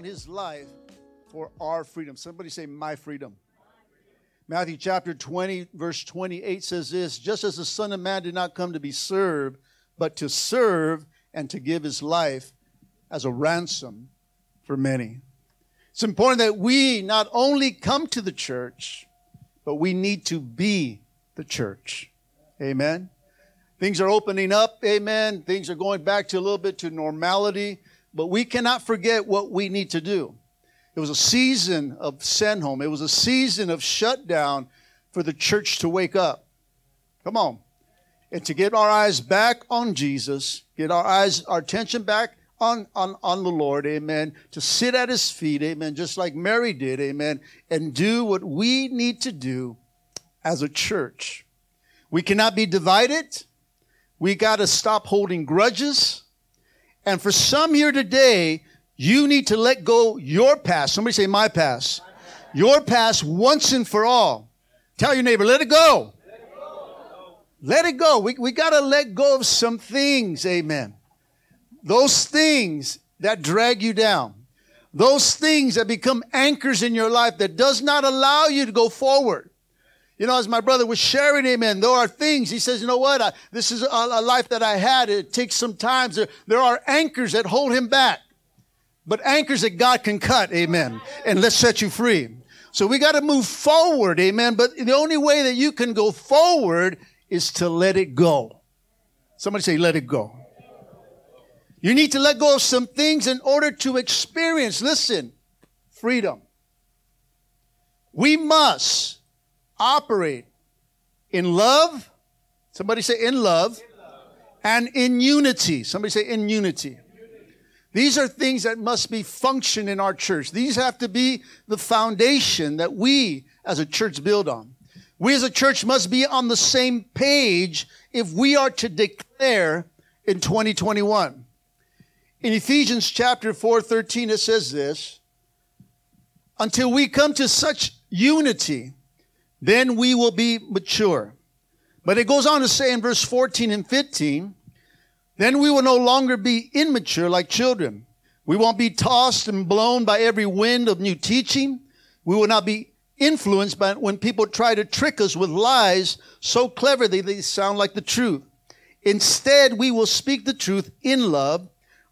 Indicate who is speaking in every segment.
Speaker 1: Down his life for our freedom. Somebody say, My freedom. Matthew chapter 20, verse 28 says this Just as the Son of Man did not come to be served, but to serve and to give his life as a ransom for many. It's important that we not only come to the church, but we need to be the church. Amen. Things are opening up, amen. Things are going back to a little bit to normality, but we cannot forget what we need to do. It was a season of send home. It was a season of shutdown for the church to wake up. Come on. And to get our eyes back on Jesus, get our eyes, our attention back on, on, on the Lord, amen. To sit at his feet, amen, just like Mary did, amen, and do what we need to do as a church. We cannot be divided. We got to stop holding grudges. And for some here today, you need to let go your past. Somebody say my past. Your past once and for all. Tell your neighbor, let it go. Let it go. We, we got to let go of some things. Amen. Those things that drag you down. Those things that become anchors in your life that does not allow you to go forward. You know, as my brother was sharing, amen, there are things, he says, you know what, I, this is a, a, life that I had. It takes some time. There, there are anchors that hold him back, but anchors that God can cut, amen, and let's set you free. So we got to move forward, amen, but the only way that you can go forward is to let it go. Somebody say, let it go. You need to let go of some things in order to experience, listen, freedom. We must operate in love. Somebody say in love. in love. And in unity. Somebody say in unity. These are things that must be function in our church. These have to be the foundation that we as a church build on. We as a church must be on the same page if we are to declare in 2021. In Ephesians chapter 4, 13, it says this, until we come to such unity then we will be mature. But it goes on to say in verse 14 and 15, then we will no longer be immature like children. We won't be tossed and blown by every wind of new teaching. We will not be influenced by when people try to trick us with lies so clever they sound like the truth. Instead, we will speak the truth in love,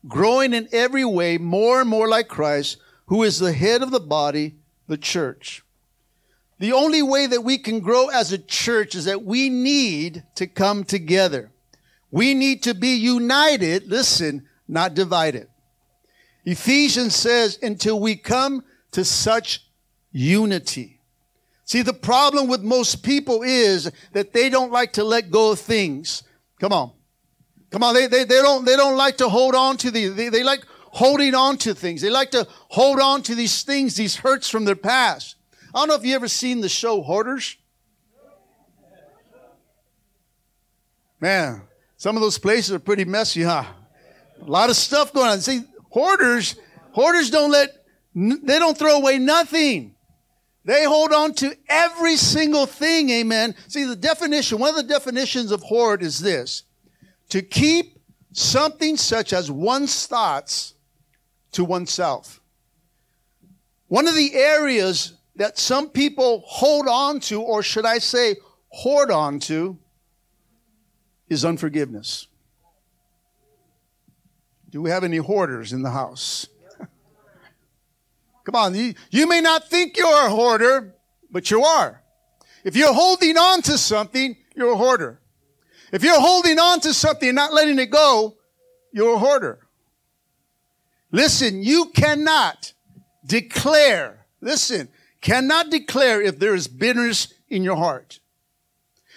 Speaker 1: growing in every way more and more like Christ, who is the head of the body, the church. The only way that we can grow as a church is that we need to come together. We need to be united, listen, not divided. Ephesians says, until we come to such unity. See, the problem with most people is that they don't like to let go of things. Come on. Come on. They, they, they don't, they don't like to hold on to the, they, they like holding on to things. They like to hold on to these things, these hurts from their past. I don't know if you ever seen the show Hoarders. Man, some of those places are pretty messy, huh? A lot of stuff going on. See, hoarders, hoarders don't let, they don't throw away nothing. They hold on to every single thing, amen. See, the definition, one of the definitions of hoard is this to keep something such as one's thoughts to oneself. One of the areas that some people hold on to, or should I say, hoard on to, is unforgiveness. Do we have any hoarders in the house? Come on, you, you may not think you're a hoarder, but you are. If you're holding on to something, you're a hoarder. If you're holding on to something and not letting it go, you're a hoarder. Listen, you cannot declare, listen, cannot declare if there is bitterness in your heart.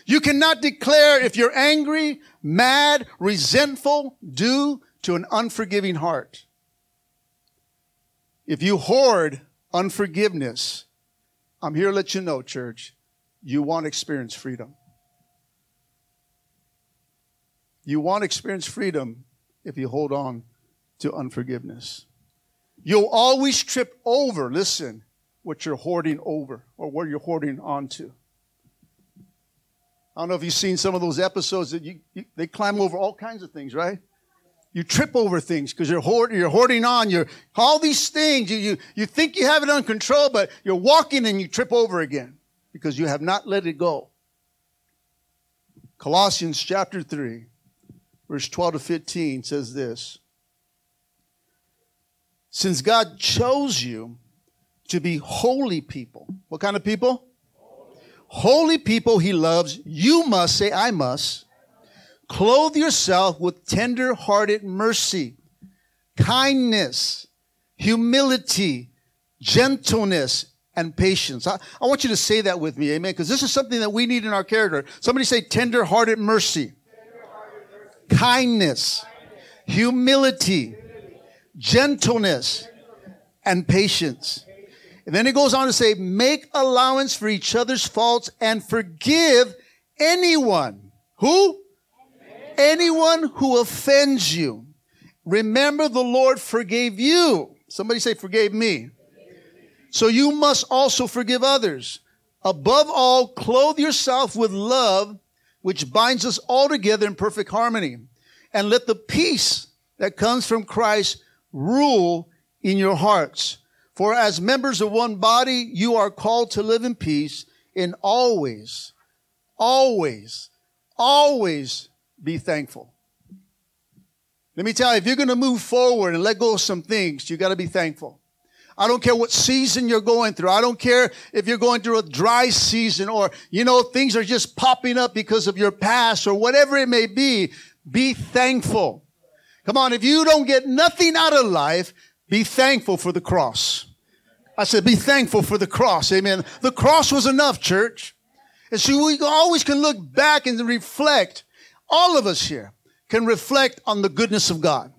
Speaker 1: You cannot declare if you're angry, mad, resentful due to an unforgiving heart. If you hoard unforgiveness, I'm here to let you know, church, you won't experience freedom. You won't experience freedom if you hold on to unforgiveness. You'll always trip over, listen, what you're hoarding over or what you're hoarding onto. I don't know if you've seen some of those episodes that you, you they climb over all kinds of things, right? You trip over things because you're hoarding, you're hoarding on, you're all these things. You, you, you think you have it under control, but you're walking and you trip over again because you have not let it go. Colossians chapter 3, verse 12 to 15 says this. Since God chose you to be holy people. What kind of people? Holy people he loves. You must say, I must Clothe yourself with tender hearted mercy, kindness, humility, gentleness, and patience. I, I, want you to say that with me, amen, because this is something that we need in our character. Somebody say tender hearted mercy, mercy, kindness, humility, gentleness, and patience. And then it goes on to say, make allowance for each other's faults and forgive anyone. Who? anyone who offends you. Remember the Lord forgave you. Somebody say, forgave me. So you must also forgive others. Above all, clothe yourself with love, which binds us all together in perfect harmony. And let the peace that comes from Christ rule in your hearts. For as members of one body, you are called to live in peace and always, always, always be thankful. Let me tell you, if you're going to move forward and let go of some things, you got to be thankful. I don't care what season you're going through. I don't care if you're going through a dry season or, you know, things are just popping up because of your past or whatever it may be. Be thankful. Come on. If you don't get nothing out of life, be thankful for the cross. I said, be thankful for the cross. Amen. The cross was enough, church. And so we always can look back and reflect all of us here can reflect on the goodness of God.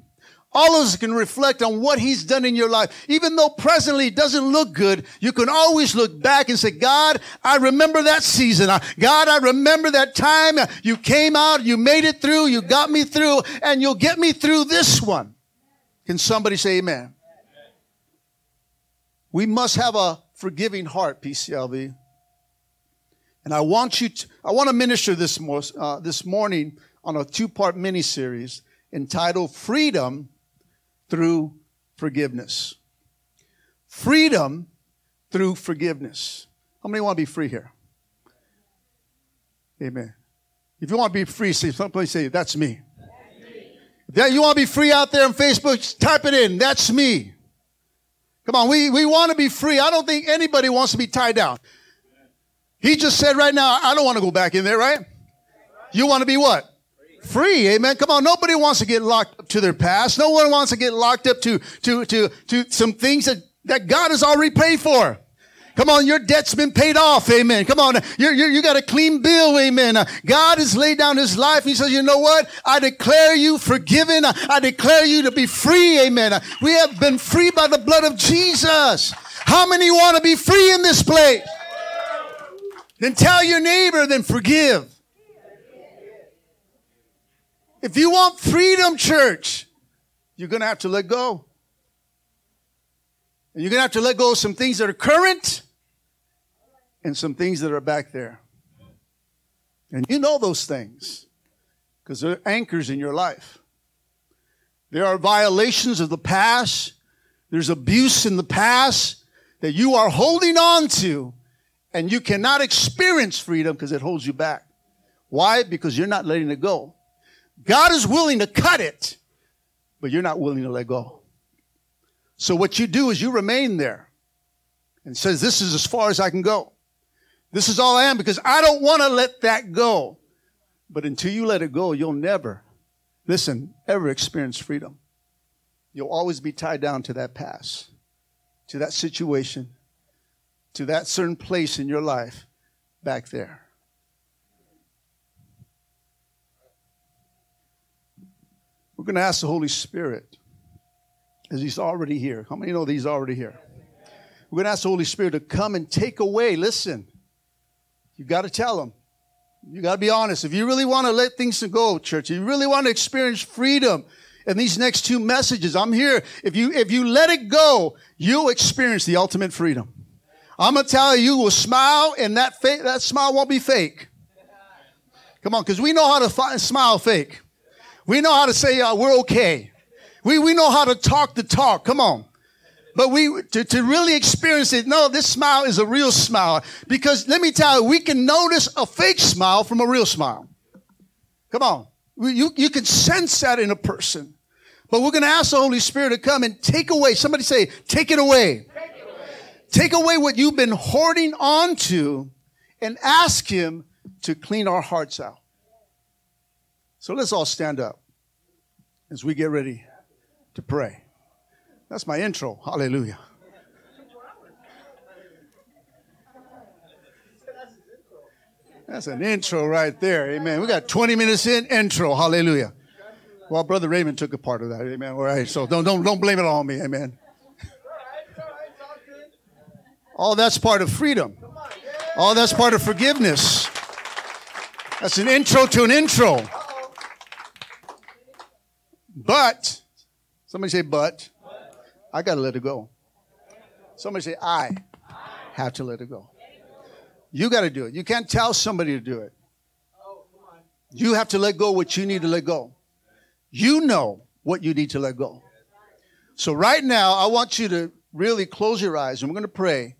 Speaker 1: All of us can reflect on what he's done in your life. Even though presently it doesn't look good, you can always look back and say, God, I remember that season. God, I remember that time you came out, you made it through, you got me through, and you'll get me through this one. Can somebody say amen? We must have a forgiving heart, PCLV. And I want you to, I want to minister this, uh, this morning on a two part mini series entitled Freedom Through Forgiveness. Freedom through forgiveness. How many want to be free here? Amen. If you want to be free, say somebody say, That's me. That you want to be free out there on Facebook, type it in. That's me. Come on, we, we want to be free. I don't think anybody wants to be tied down. He just said right now, I don't want to go back in there, right? You want to be what? Free. Amen. Come on. Nobody wants to get locked up to their past. No one wants to get locked up to, to, to, to some things that, that God has already paid for. Come on, your debt's been paid off. Amen. Come on. You're, you're, you got a clean bill. Amen. Uh, God has laid down his life. He says, you know what? I declare you forgiven. I, I declare you to be free. Amen. Uh, we have been free by the blood of Jesus. How many want to be free in this place? Then tell your neighbor, then forgive. If you want freedom, church, you're going to have to let go. And you're going to have to let go of some things that are current and some things that are back there. And you know those things because they're anchors in your life. There are violations of the past. There's abuse in the past that you are holding on to and you cannot experience freedom because it holds you back. Why? Because you're not letting it go. God is willing to cut it, but you're not willing to let go. So what you do is you remain there and says, this is as far as I can go. This is all I am because I don't want to let that go. But until you let it go, you'll never, listen, ever experience freedom. You'll always be tied down to that past, to that situation, to that certain place in your life back there. We're going to ask the Holy Spirit, He's already here. How many know that He's already here? We're going to ask the Holy Spirit to come and take away. Listen, you've got to tell Him. You got to be honest. If you really want to let things go, church, if you really want to experience freedom in these next two messages, I'm here. If you, if you let it go, you'll experience the ultimate freedom. I'm going to tell you, you will smile and that, fa- that smile won't be fake. Come on, because we know how to fi- smile fake. We know how to say uh, we're okay. We, we know how to talk the talk. Come on. But we, to, to really experience it, no, this smile is a real smile. Because let me tell you, we can notice a fake smile from a real smile. Come on. You, you can sense that in a person. But we're going to ask the Holy Spirit to come and take away. Somebody say, take it away. Take, it away. take away what you've been hoarding onto and ask Him to clean our hearts out. So let's all stand up as we get ready to pray. That's my intro. Hallelujah. That's an intro right there. Amen. We got 20 minutes in intro. Hallelujah. Well, Brother Raymond took a part of that. Amen. All right. So don't, don't, don't blame it all on me. Amen. All that's part of freedom. All that's part of forgiveness. That's an intro to an intro. But, somebody say, but, I got to let it go. Somebody say, I have to let it go. You got to do it. You can't tell somebody to do it. You have to let go what you need to let go. You know what you need to let go. So, right now, I want you to really close your eyes and we're going to pray.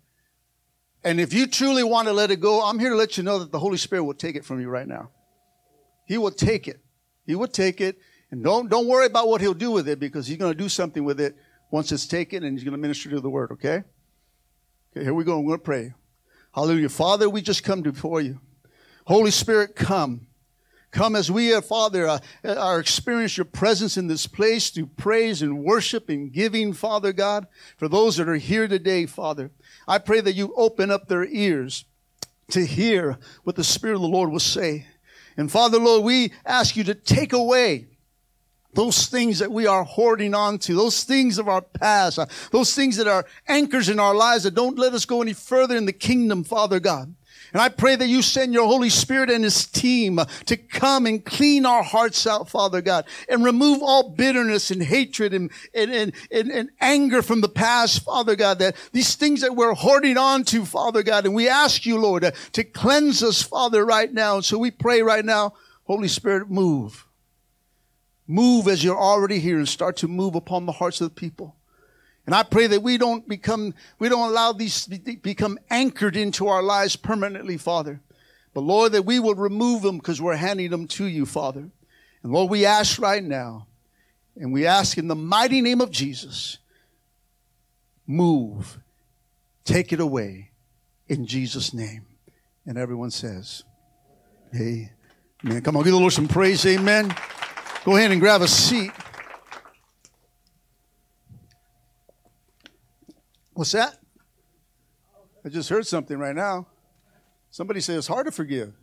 Speaker 1: And if you truly want to let it go, I'm here to let you know that the Holy Spirit will take it from you right now. He will take it. He will take it. And don't, don't worry about what he'll do with it because he's going to do something with it once it's taken and he's going to minister to the word, okay? Okay, here we go. I'm going to pray. Hallelujah. Father, we just come before you. Holy Spirit, come. Come as we, uh, Father, uh, are experience your presence in this place through praise and worship and giving, Father God. For those that are here today, Father, I pray that you open up their ears to hear what the Spirit of the Lord will say. And Father, Lord, we ask you to take away those things that we are hoarding on to, those things of our past, uh, those things that are anchors in our lives that don't let us go any further in the kingdom, Father God. And I pray that you send your Holy Spirit and his team to come and clean our hearts out, Father God, and remove all bitterness and hatred and, and, and, and, and anger from the past, Father God, that these things that we're hoarding on to, Father God. And we ask you, Lord, to cleanse us, Father, right now. So we pray right now, Holy Spirit, move. Move as you're already here and start to move upon the hearts of the people. And I pray that we don't become, we don't allow these become anchored into our lives permanently, Father. But Lord, that we will remove them because we're handing them to you, Father. And Lord, we ask right now, and we ask in the mighty name of Jesus, move, take it away in Jesus' name. And everyone says, Amen. Come on, give the Lord some praise. Amen. Go ahead and grab a seat. What's that? I just heard something right now. Somebody said it's hard to forgive.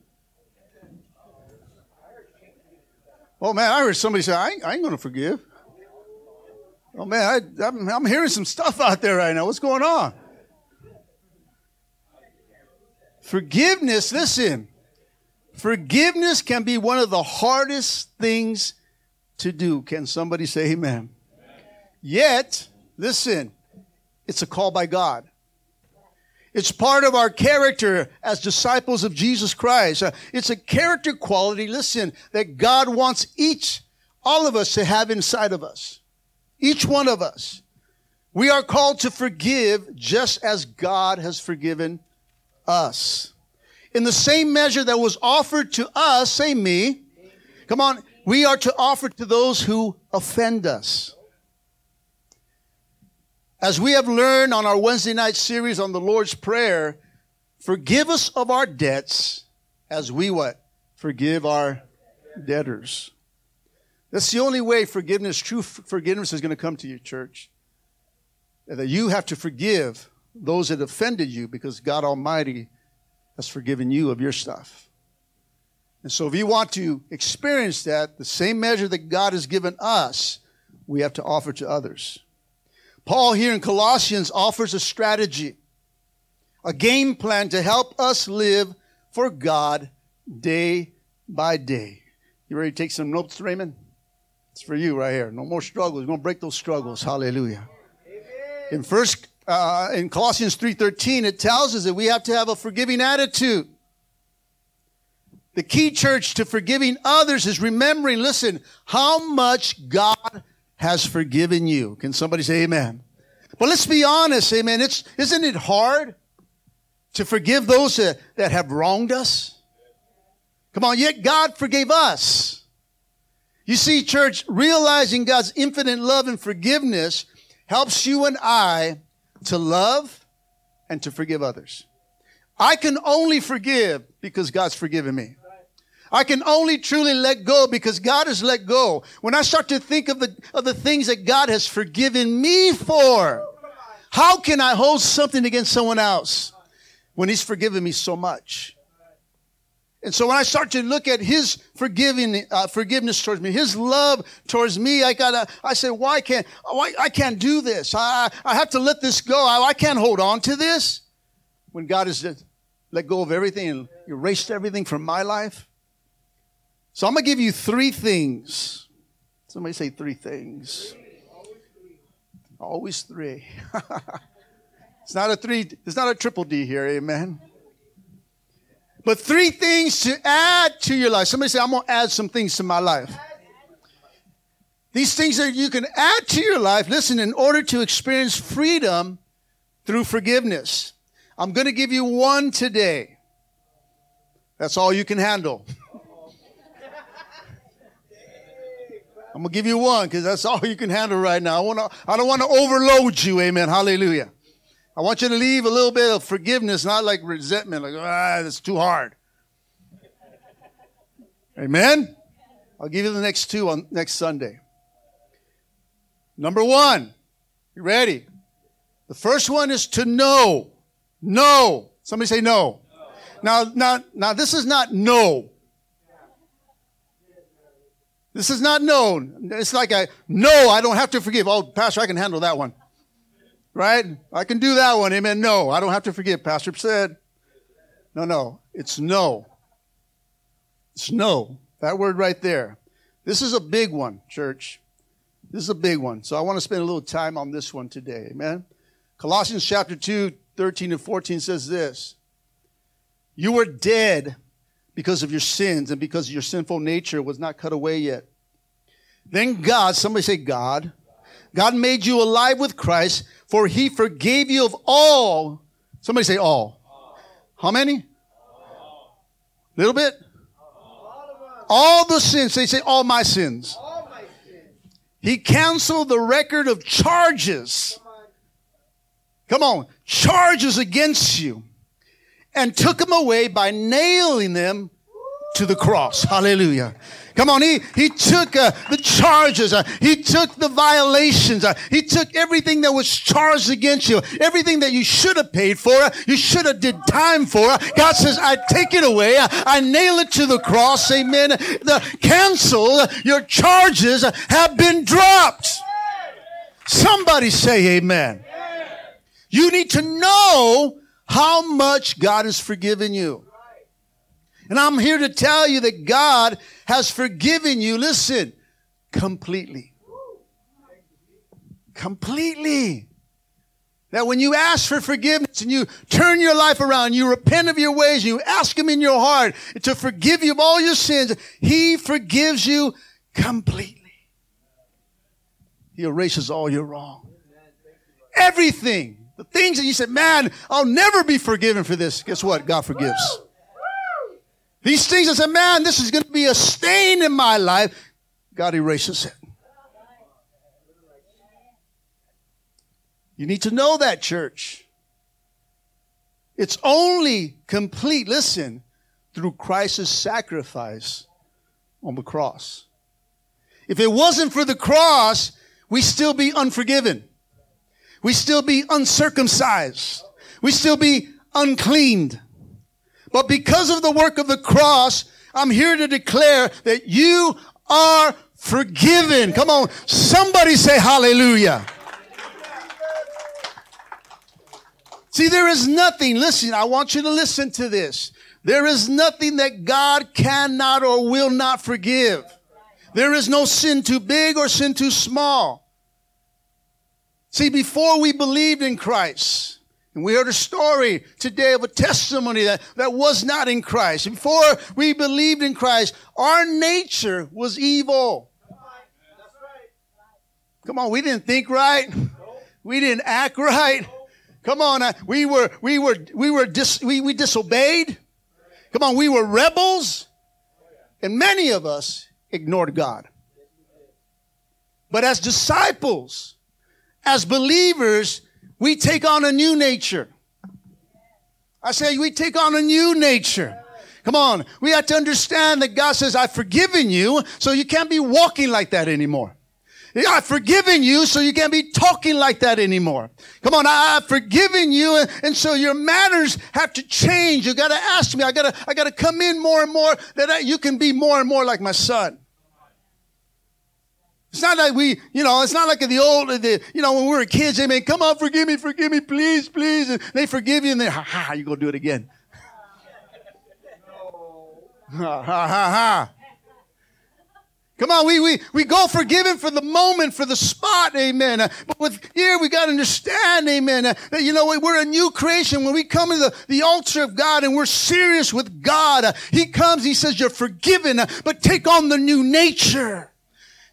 Speaker 1: Oh man, I heard somebody say, I ain't, ain't going to forgive. Oh man, I, I'm, I'm hearing some stuff out there right now. What's going on? Forgiveness, listen, forgiveness can be one of the hardest things to do. Can somebody say amen? Yet, listen, it's a call by God. It's part of our character as disciples of Jesus Christ. Uh, it's a character quality, listen, that God wants each, all of us to have inside of us. Each one of us. We are called to forgive just as God has forgiven us. In the same measure that was offered to us, say me. Come on, we are to offer to those who offend us. As we have learned on our Wednesday night series on the Lord's Prayer, forgive us of our debts as we what? Forgive our debtors. That's the only way forgiveness, true forgiveness is going to come to you, church. That you have to forgive those that offended you because God Almighty has forgiven you of your stuff. And so, if you want to experience that, the same measure that God has given us, we have to offer to others. Paul here in Colossians offers a strategy, a game plan to help us live for God day by day. You ready to take some notes, Raymond? It's for you right here. No more struggles. We're going to break those struggles. Hallelujah. In first, uh, in Colossians 3.13, it tells us that we have to have a forgiving attitude. The key church to forgiving others is remembering, listen, how much God has forgiven you. Can somebody say amen? But let's be honest, amen. It's, isn't it hard to forgive those that, that have wronged us? Come on, yet God forgave us. You see, church, realizing God's infinite love and forgiveness helps you and I to love and to forgive others. I can only forgive because God's forgiven me. I can only truly let go because God has let go. When I start to think of the, of the things that God has forgiven me for, how can I hold something against someone else when He's forgiven me so much? And so when I start to look at His forgiving, uh, forgiveness towards me, His love towards me, I gotta, I say, why can't, why, I can't do this. I, I have to let this go. I, I can't hold on to this. When God has let go of everything and erased everything from my life. So I'm going to give you three things. Somebody say three things. Always three. it's not a three, it's not a triple D here, amen. But three things to add to your life. Somebody say, I'm going to add some things to my life. These things that you can add to your life, listen, in order to experience freedom through forgiveness. I'm going to give you one today. That's all you can handle. I'm gonna give you one because that's all you can handle right now. I want to. I don't want to overload you. Amen. Hallelujah. I want you to leave a little bit of forgiveness, not like resentment, like ah, that's too hard. Amen. I'll give you the next two on next Sunday. Number one, you ready? The first one is to know. No. Somebody say no. no. Now, now, now, this is not no. This is not known. It's like a no, I don't have to forgive. Oh, Pastor, I can handle that one. Right? I can do that one. Amen. No, I don't have to forgive. Pastor said. No, no. It's no. It's no. That word right there. This is a big one, church. This is a big one. So I want to spend a little time on this one today. Amen. Colossians chapter 2, 13 and 14 says this. You were dead because of your sins and because your sinful nature was not cut away yet. Then God, somebody say God, God made you alive with Christ, for he forgave you of all. Somebody say all. How many? Little bit? All the sins. They say all my sins. He canceled the record of charges. Come on. Charges against you and took them away by nailing them to the cross. Hallelujah. Come on, he, he took uh, the charges, uh, he took the violations, uh, he took everything that was charged against you, everything that you should have paid for, uh, you should have did time for. God says, I take it away, uh, I nail it to the cross, amen. The cancel, uh, your charges have been dropped. Somebody say amen. You need to know how much God has forgiven you. And I'm here to tell you that God has forgiven you, listen, completely. Completely. That when you ask for forgiveness and you turn your life around, you repent of your ways, you ask Him in your heart to forgive you of all your sins, He forgives you completely. He erases all your wrong. Everything. The things that you said, man, I'll never be forgiven for this. Guess what? God forgives. These things I said, man, this is going to be a stain in my life. God erases it. You need to know that, church. It's only complete, listen, through Christ's sacrifice on the cross. If it wasn't for the cross, we still be unforgiven we still be uncircumcised. We still be uncleaned. But because of the work of the cross I'm here to declare that you are forgiven. Come on. Somebody say hallelujah. See, there is nothing, listen, I want you to listen to this. There is nothing that God cannot or will not forgive. There is no sin too big or sin too small. See, before we believed in Christ, and we heard a story today of a testimony that, that was not in Christ. Before we believed in Christ, our nature was evil. Come on, we didn't think right. We didn't act right. Come on, uh, we were we were we were dis, we, we disobeyed. Come on, we were rebels, and many of us ignored God. But as disciples, as believers, we take on a new nature. I say we take on a new nature. Come on. We have to understand that God says, I've forgiven you, so you can't be walking like that anymore. I've forgiven you, so you can't be talking like that anymore. Come on, I, have forgiven you, and, so your manners have to change. You gotta ask me, I gotta, I gotta come in more and more that you can be more and more like my son. It's not like we, you know, it's not like the old, the, you know, when we were kids, they may come on, forgive me, forgive me, please, please. And they forgive you and then, ha ha, you're going to do it again. ha ha ha ha. Come on, we, we, we go forgiven for the moment, for the spot, amen. Uh, but with here, we got to understand, amen, uh, that, you know, we're a new creation. When we come to the, the altar of God and we're serious with God, uh, He comes, He says, you're forgiven, but take on the new nature.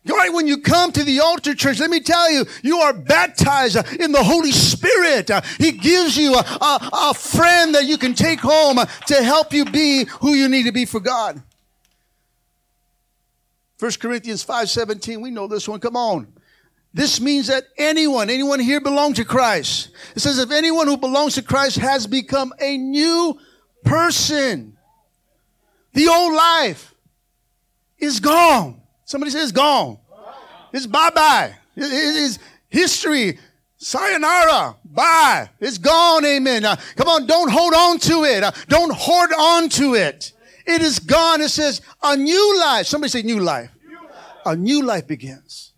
Speaker 1: Right when you come to the altar church, let me tell you, you are baptized in the Holy Spirit. He gives you a, a, a friend that you can take home to help you be who you need to be for God. 1 Corinthians 5:17, we know this one. Come on. This means that anyone, anyone here belong to Christ. It says if anyone who belongs to Christ has become a new person. The old life is gone. Somebody says gone. It's bye-bye. It is history. Sayonara. Bye. It's gone. Amen. Uh, come on. Don't hold on to it. Uh, don't hoard on to it. It is gone. It says a new life. Somebody say new life. new life. A new life begins.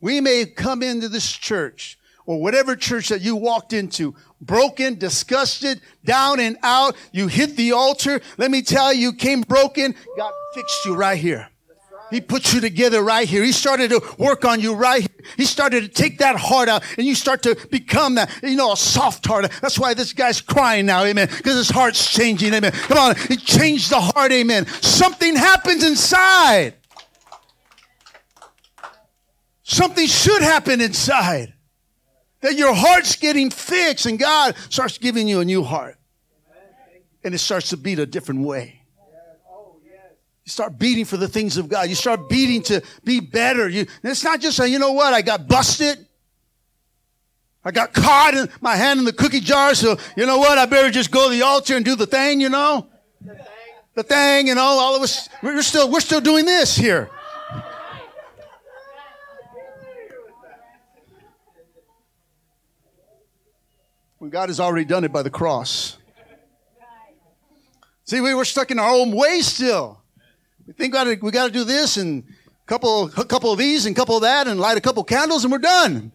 Speaker 1: We may come into this church or whatever church that you walked into broken, disgusted, down and out. You hit the altar. Let me tell you, came broken. God fixed you right here. He put you together right here. He started to work on you right here. He started to take that heart out and you start to become that, you know, a soft heart. That's why this guy's crying now, amen, because his heart's changing, amen. Come on, he changed the heart, amen. Something happens inside. Something should happen inside. That your heart's getting fixed and God starts giving you a new heart. And it starts to beat a different way. You start beating for the things of God. You start beating to be better. You, it's not just you know what, I got busted. I got caught in my hand in the cookie jar, so you know what, I better just go to the altar and do the thing, you know? The thing, the thing you know, all of us, we're still, we're still doing this here. When God has already done it by the cross. See, we were stuck in our own way still. We think about it, we got to do this and a couple, a couple of these and a couple of that and light a couple candles and we're done.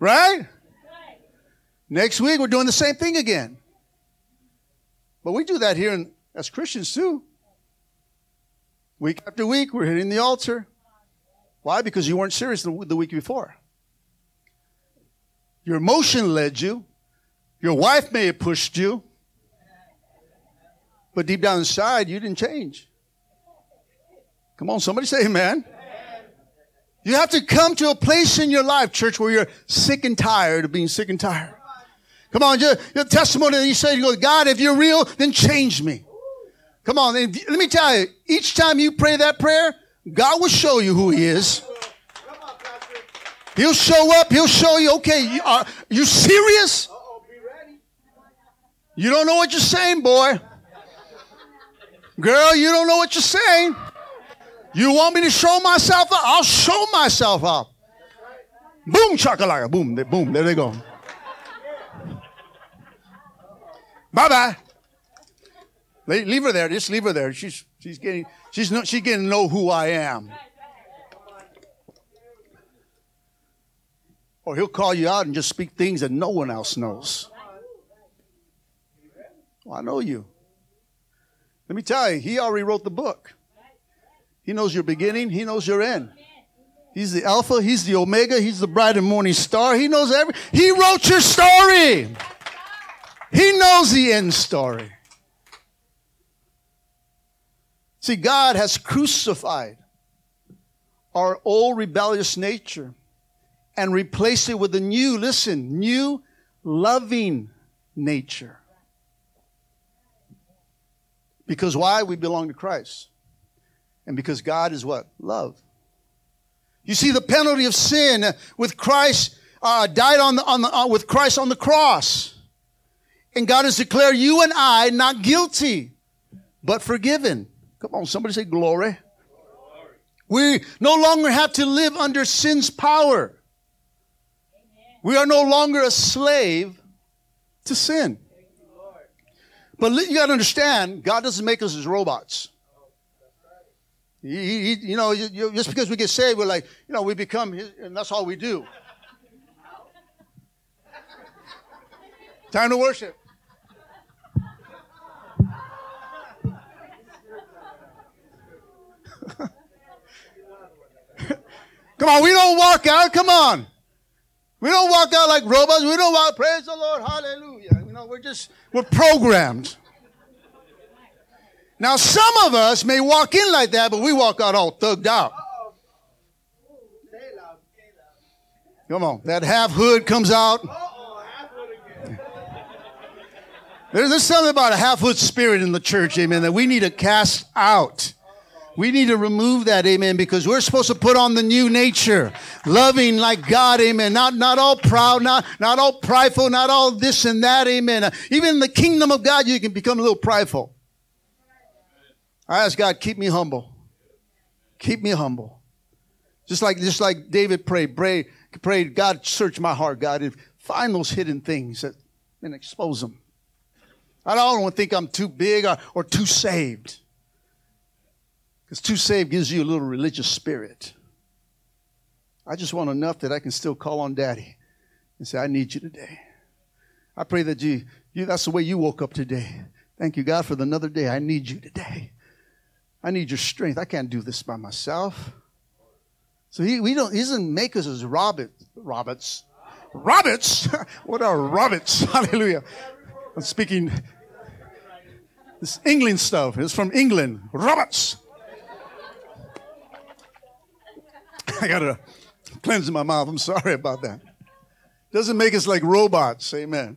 Speaker 1: Right? Next week we're doing the same thing again. But we do that here in, as Christians too. Week after week we're hitting the altar. Why? Because you weren't serious the, the week before. Your emotion led you. Your wife may have pushed you. But deep down inside, you didn't change. Come on, somebody say amen. You have to come to a place in your life, church, where you're sick and tired of being sick and tired. Come on, your, your testimony that you say, you go, God, if you're real, then change me. Come on, let me tell you, each time you pray that prayer, God will show you who He is. He'll show up. He'll show you, okay, are you serious? You don't know what you're saying, boy. Girl, you don't know what you're saying. You want me to show myself up? I'll show myself up. Boom, chakalaka, boom, boom, there they go. Bye bye. Leave her there. Just leave her there. She's she's getting she's no, she's getting to know who I am. Or he'll call you out and just speak things that no one else knows. Well, I know you. Let me tell you, he already wrote the book. He knows your beginning, he knows your end. He's the Alpha, he's the Omega, he's the bright and morning star. He knows every He wrote your story. He knows the end story. See, God has crucified our old rebellious nature and replaced it with a new, listen, new loving nature. Because why? We belong to Christ. And because God is what? Love. You see, the penalty of sin with Christ uh, died on the, on the, uh, with Christ on the cross. And God has declared you and I not guilty, but forgiven. Come on, somebody say glory. We no longer have to live under sin's power. We are no longer a slave to sin. But you got to understand, God doesn't make us as robots. He, he, you know, just because we get saved, we're like, you know, we become, his, and that's all we do. Time to worship. Come on, we don't walk out. Come on. We don't walk out like robots. We don't walk, praise the Lord, hallelujah. Know, we're just, we're programmed. Now, some of us may walk in like that, but we walk out all thugged out. Come on, that half hood comes out. There's something about a half hood spirit in the church, amen, that we need to cast out. We need to remove that, amen, because we're supposed to put on the new nature, loving like God, amen. Not, not all proud, not, not all prideful, not all this and that, amen. Even in the kingdom of God, you can become a little prideful. I ask God, keep me humble. Keep me humble. Just like, just like David prayed, pray, prayed, God, search my heart, God, and find those hidden things that, and expose them. I don't want to think I'm too big or, or too saved. Because too saved gives you a little religious spirit. I just want enough that I can still call on daddy and say, I need you today. I pray that you, you that's the way you woke up today. Thank you, God, for another day. I need you today. I need your strength. I can't do this by myself. So he, we don't, he doesn't make us as Roberts. Roberts. Roberts? what are Roberts? Hallelujah. I'm speaking this England stuff. It's from England. Roberts. I got to cleanse my mouth. I'm sorry about that. Doesn't make us like robots. Amen.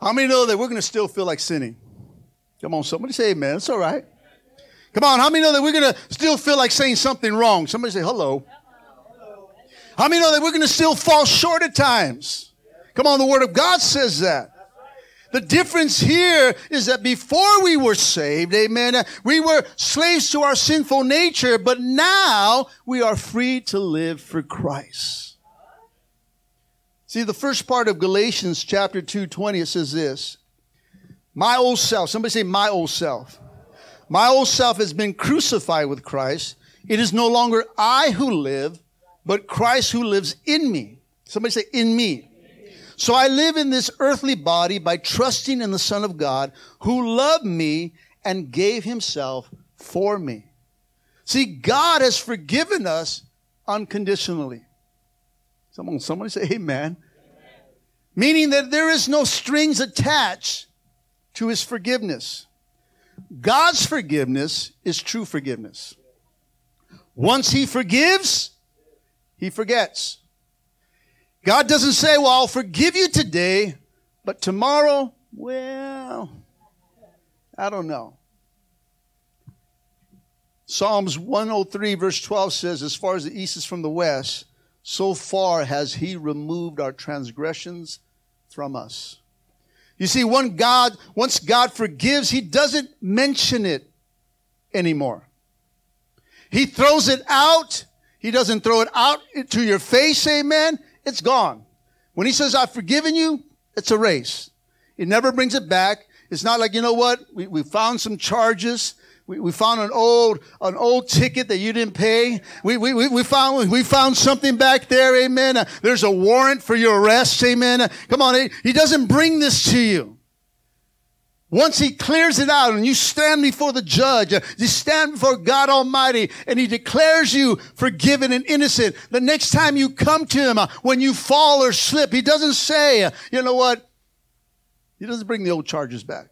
Speaker 1: How many know that we're going to still feel like sinning? Come on, somebody say amen. It's all right. Come on, how many know that we're going to still feel like saying something wrong? Somebody say hello. How many know that we're going to still fall short at times? Come on, the Word of God says that. The difference here is that before we were saved, amen, uh, we were slaves to our sinful nature, but now we are free to live for Christ. See, the first part of Galatians chapter 2, 20, it says this. My old self, somebody say my old self. My old self has been crucified with Christ. It is no longer I who live, but Christ who lives in me. Somebody say, in me. So I live in this earthly body by trusting in the Son of God who loved me and gave himself for me. See, God has forgiven us unconditionally. Someone, somebody say amen. amen. Meaning that there is no strings attached to his forgiveness. God's forgiveness is true forgiveness. Once He forgives, He forgets. God doesn't say, Well, I'll forgive you today, but tomorrow, well, I don't know. Psalms 103, verse 12 says, As far as the east is from the west, so far has He removed our transgressions from us. You see, when God, once God forgives, He doesn't mention it anymore. He throws it out. He doesn't throw it out to your face, amen. It's gone. When He says, I've forgiven you, it's a race. He never brings it back. It's not like, you know what? We, we found some charges. We, we found an old, an old ticket that you didn't pay. We, we, we, we found, we found something back there. Amen. Uh, there's a warrant for your arrest. Amen. Uh, come on. He, he doesn't bring this to you. Once he clears it out and you stand before the judge, you stand before God Almighty and he declares you forgiven and innocent. The next time you come to him, uh, when you fall or slip, he doesn't say, uh, you know what? He doesn't bring the old charges back.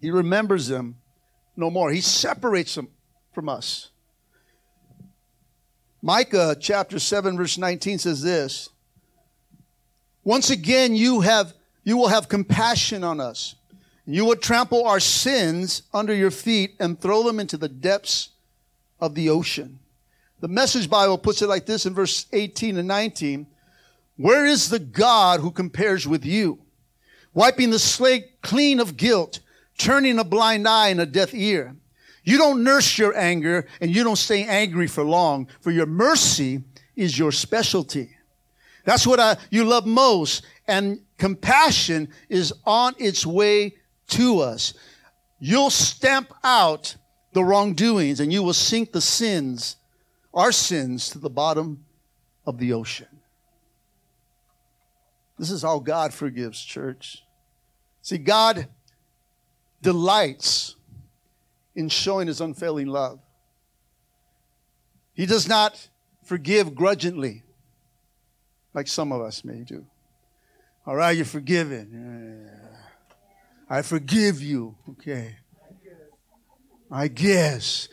Speaker 1: He remembers them no more. He separates them from us. Micah chapter 7 verse 19 says this. Once again you have you will have compassion on us. You will trample our sins under your feet and throw them into the depths of the ocean. The message Bible puts it like this in verse 18 and 19. Where is the God who compares with you? Wiping the slate clean of guilt turning a blind eye and a deaf ear. You don't nurse your anger and you don't stay angry for long, for your mercy is your specialty. That's what I, you love most. And compassion is on its way to us. You'll stamp out the wrongdoings and you will sink the sins, our sins, to the bottom of the ocean. This is how God forgives, church. See, God delights in showing his unfailing love. He does not forgive grudgingly, like some of us may do. All right, you're forgiven. I forgive you. Okay. I guess.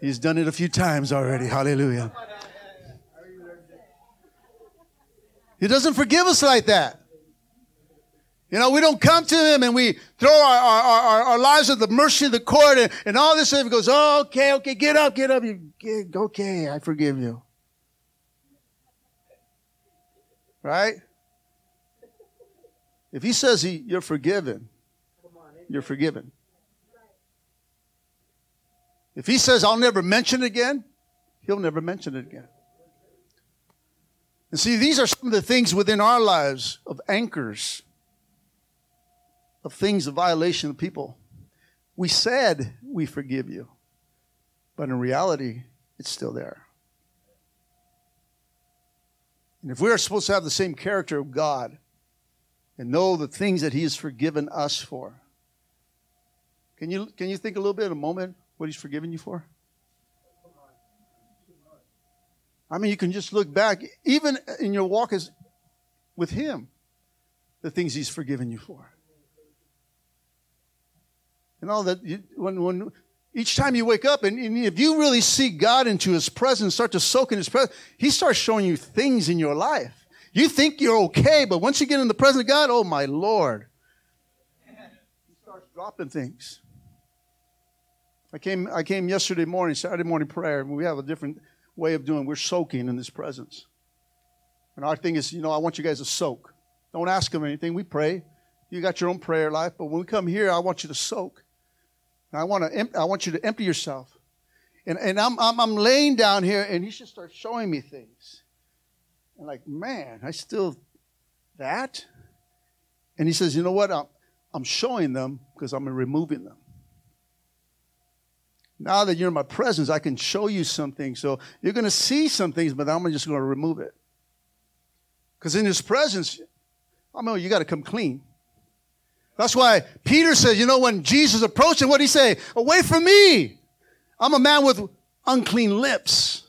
Speaker 1: He's done it a few times already. Hallelujah. He doesn't forgive us like that. You know, we don't come to him and we throw our, our, our, our lives at the mercy of the court and, and all this stuff. He goes, oh, okay, okay, get up, get up. You get, okay, I forgive you. Right? If he says he, you're forgiven, you're forgiven. If he says, I'll never mention it again, he'll never mention it again. And see, these are some of the things within our lives of anchors of things of violation of people. We said we forgive you, but in reality, it's still there. And if we are supposed to have the same character of God and know the things that He has forgiven us for, can you, can you think a little bit, in a moment, what He's forgiven you for? I mean, you can just look back, even in your walk as, with Him, the things He's forgiven you for. And all that you, when when each time you wake up and, and, if you really see God into His presence, start to soak in His presence, He starts showing you things in your life. You think you're okay, but once you get in the presence of God, oh my Lord, He starts dropping things. I came I came yesterday morning, Saturday morning prayer, and we have a different way of doing. We're soaking in His presence, and our thing is, you know, I want you guys to soak. Don't ask Him anything. We pray. You got your own prayer life, but when we come here, I want you to soak. I want to. I want you to empty yourself. And, and I'm, I'm, I'm laying down here, and he should start showing me things. And like, man, I still that. And he says, you know what? I'm, I'm showing them because I'm removing them. Now that you're in my presence, I can show you something. So you're going to see some things, but I'm just going to remove it. Because in his presence, I mean, you got to come clean. That's why Peter says, you know, when Jesus approached him, what did he say? Away from me. I'm a man with unclean lips.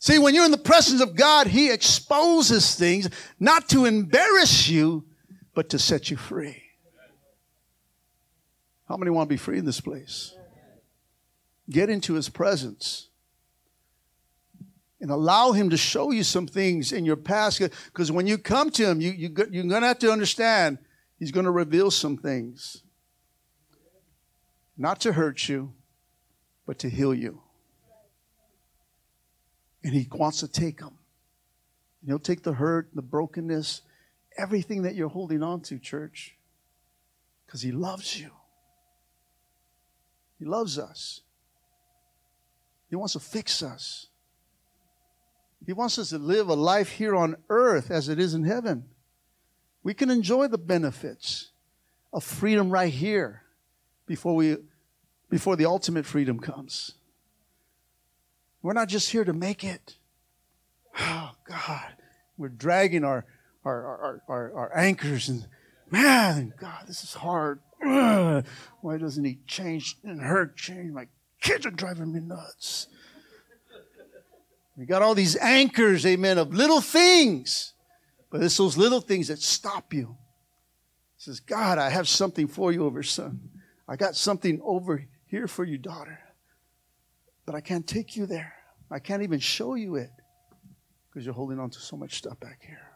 Speaker 1: See, when you're in the presence of God, He exposes things not to embarrass you, but to set you free. How many want to be free in this place? Get into His presence and allow Him to show you some things in your past. Because when you come to Him, you, you, you're going to have to understand He's going to reveal some things. Not to hurt you, but to heal you. And He wants to take them. He'll take the hurt, the brokenness, everything that you're holding on to, church, because He loves you. He loves us. He wants to fix us. He wants us to live a life here on earth as it is in heaven. We can enjoy the benefits of freedom right here before we before the ultimate freedom comes. We're not just here to make it. Oh God. We're dragging our our, our, our, our anchors and man, God, this is hard. Why doesn't he change and her change? My kids are driving me nuts. We got all these anchors, amen, of little things. But it's those little things that stop you. It says, God, I have something for you over son. I got something over here for you, daughter. But I can't take you there. I can't even show you it because you're holding on to so much stuff back here.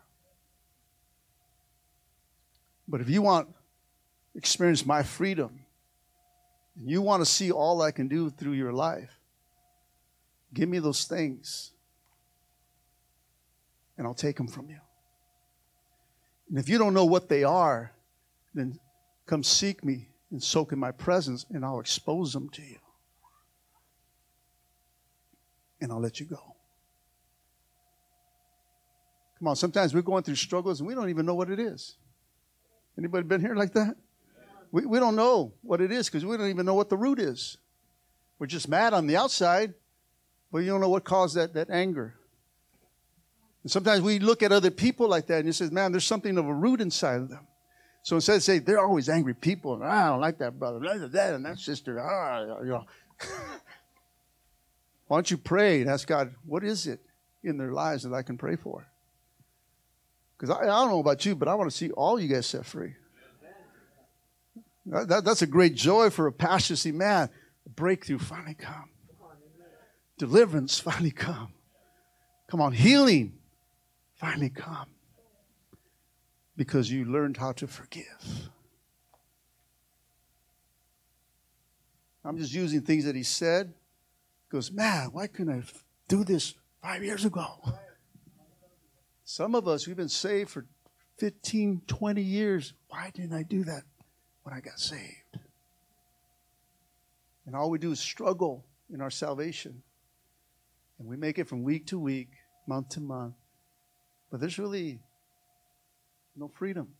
Speaker 1: But if you want experience my freedom, and you want to see all I can do through your life, give me those things, and I'll take them from you. And if you don't know what they are, then come seek me and soak in my presence, and I'll expose them to you. And I'll let you go. Come on, sometimes we're going through struggles and we don't even know what it is. Anybody been here like that? We, we don't know what it is because we don't even know what the root is. We're just mad on the outside, but you don't know what caused that, that anger. And sometimes we look at other people like that and you say, man, there's something of a root inside of them. So instead of saying they're always angry people, and I don't like that brother, that and that sister, ah, you know. Why don't you pray and ask God, what is it in their lives that I can pray for? Because I, I, don't know about you, but I want to see all you guys set free. That, that, that's a great joy for a pastor to see, man, breakthrough finally come. Deliverance finally come. Come on, healing finally come. Because you learned how to forgive. I'm just using things that he said. Goes, man, why couldn't I do this five years ago? Some of us, we've been saved for 15, 20 years. Why didn't I do that when I got saved? And all we do is struggle in our salvation. And we make it from week to week, month to month. But there's really no freedom.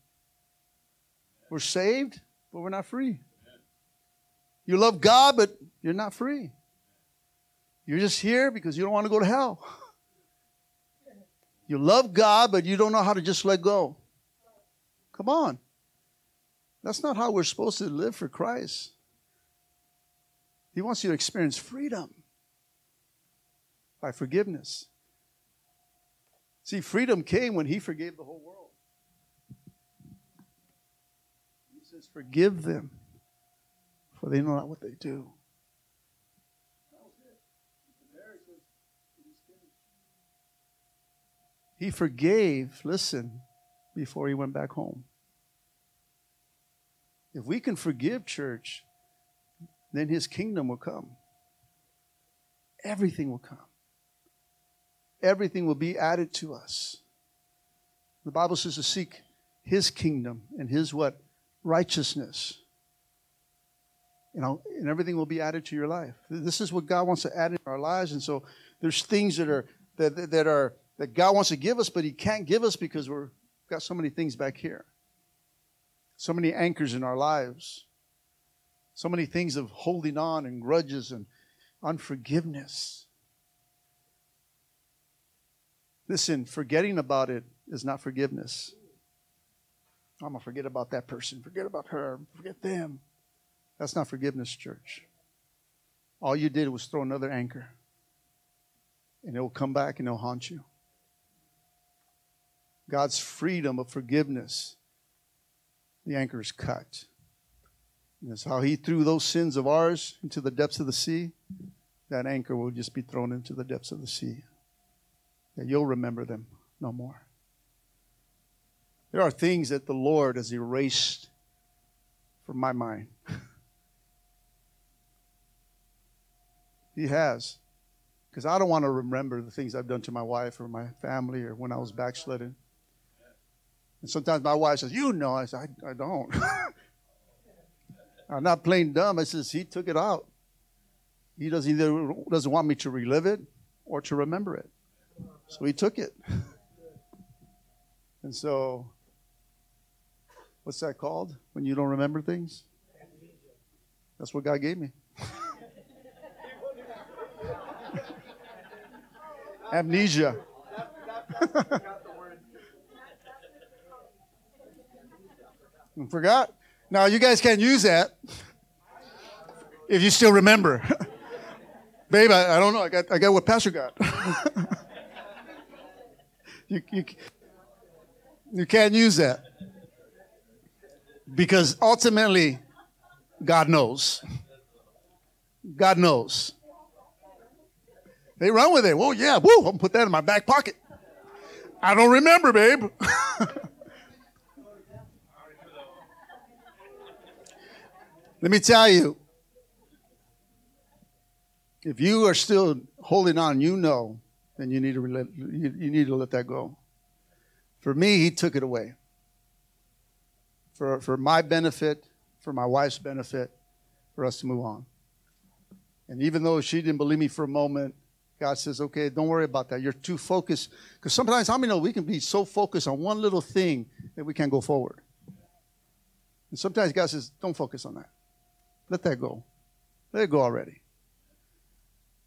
Speaker 1: We're saved, but we're not free. You love God, but you're not free. You're just here because you don't want to go to hell. You love God, but you don't know how to just let go. Come on. That's not how we're supposed to live for Christ. He wants you to experience freedom by forgiveness. See, freedom came when He forgave the whole world. He says, Forgive them, for they know not what they do. He forgave, listen, before he went back home. If we can forgive, church, then his kingdom will come. Everything will come. Everything will be added to us. The Bible says to seek his kingdom and his what? Righteousness. You know, and everything will be added to your life. This is what God wants to add in our lives. And so there's things that are that, that are that God wants to give us, but He can't give us because we've got so many things back here. So many anchors in our lives. So many things of holding on and grudges and unforgiveness. Listen, forgetting about it is not forgiveness. I'm going to forget about that person, forget about her, forget them. That's not forgiveness, church. All you did was throw another anchor, and it will come back and it'll haunt you. God's freedom of forgiveness, the anchor is cut. And that's how He threw those sins of ours into the depths of the sea. That anchor will just be thrown into the depths of the sea. That you'll remember them no more. There are things that the Lord has erased from my mind. he has. Because I don't want to remember the things I've done to my wife or my family or when I was backslidden. And sometimes my wife says, You know. I said, I, I don't. I'm not playing dumb. I says, He took it out. He doesn't either doesn't want me to relive it or to remember it. So he took it. And so What's that called when you don't remember things? That's what God gave me. Amnesia. Forgot? Now, you guys can't use that if you still remember. Babe, I, I, don't know. I got, I got what Pastor got. you, you, you can't use that because ultimately, God knows. God knows. They run with it. Whoa, yeah, woo, I'm gonna put that in my back pocket. I don't remember, babe. Let me tell you, if you are still holding on, you know, then you need to let, you, you need to let that go. For me, he took it away. For, for my benefit, for my wife's benefit, for us to move on. And even though she didn't believe me for a moment, God says, okay, don't worry about that. You're too focused. Because sometimes, how many know we can be so focused on one little thing that we can't go forward? And sometimes God says, don't focus on that. Let that go. Let it go already.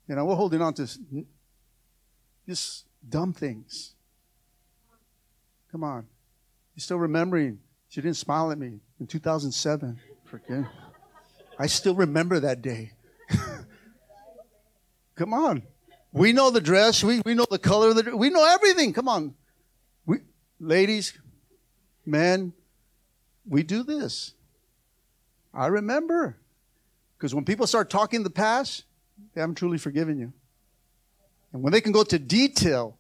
Speaker 1: You know, we're holding on to just dumb things. Come on. You're still remembering. She didn't smile at me in 2007. Forget. I still remember that day. Come on. We know the dress. We, we know the color of the dress. We know everything. Come on. We, ladies, men, we do this. I remember. Because when people start talking the past, they haven't truly forgiven you. And when they can go to detail,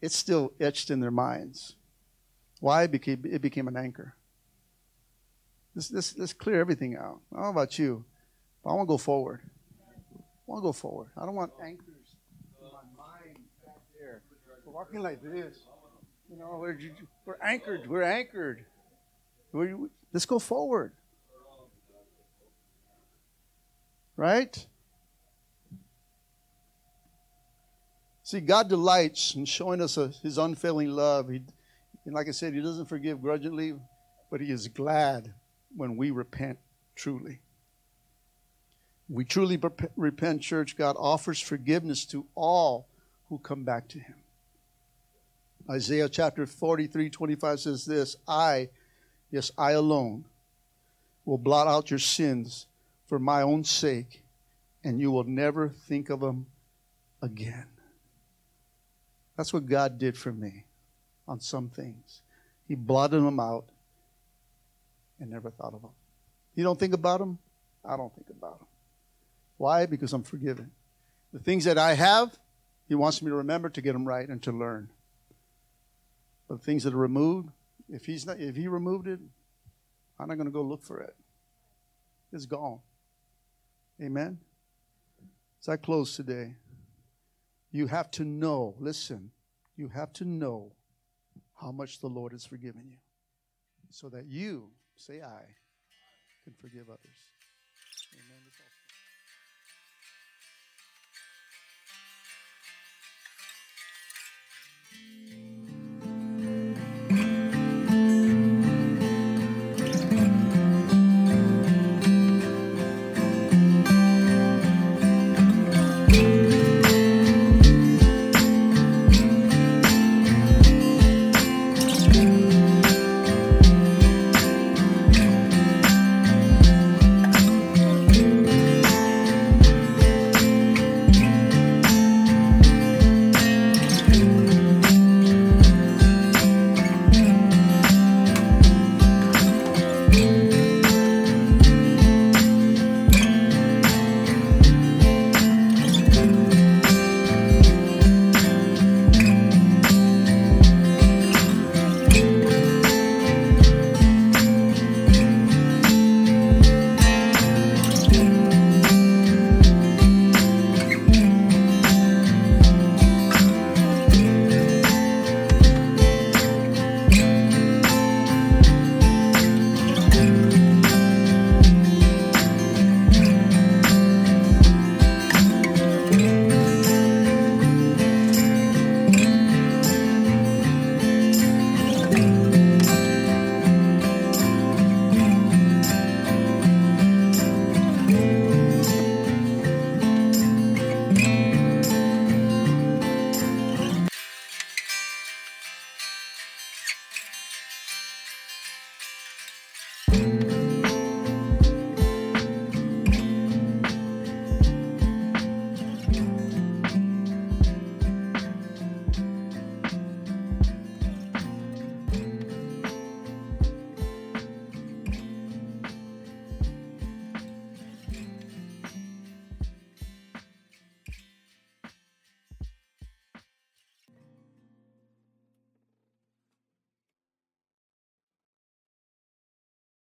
Speaker 1: it's still etched in their minds. Why? It became, it became an anchor. Let's, let's, let's clear everything out. I don't know about you, but I want to go forward. I want to go forward. I don't want anchors in my mind back there. We're walking like this. You know, we're, we're anchored. We're anchored. We're, let's go forward. Right? See, God delights in showing us a, His unfailing love. He, and like I said, He doesn't forgive grudgingly, but He is glad when we repent truly. We truly repent, church. God offers forgiveness to all who come back to Him. Isaiah chapter 43 25 says this I, yes, I alone, will blot out your sins for my own sake, and you will never think of them again. That's what God did for me on some things. He blotted them out and never thought of them. You don't think about them? I don't think about them. Why? Because I'm forgiven. The things that I have, He wants me to remember to get them right and to learn. But the things that are removed, if He's not, if He removed it, I'm not going to go look for it. It's gone. Amen? As I close today, you have to know, listen, you have to know how much the Lord has forgiven you so that you, say I, can forgive others. Amen.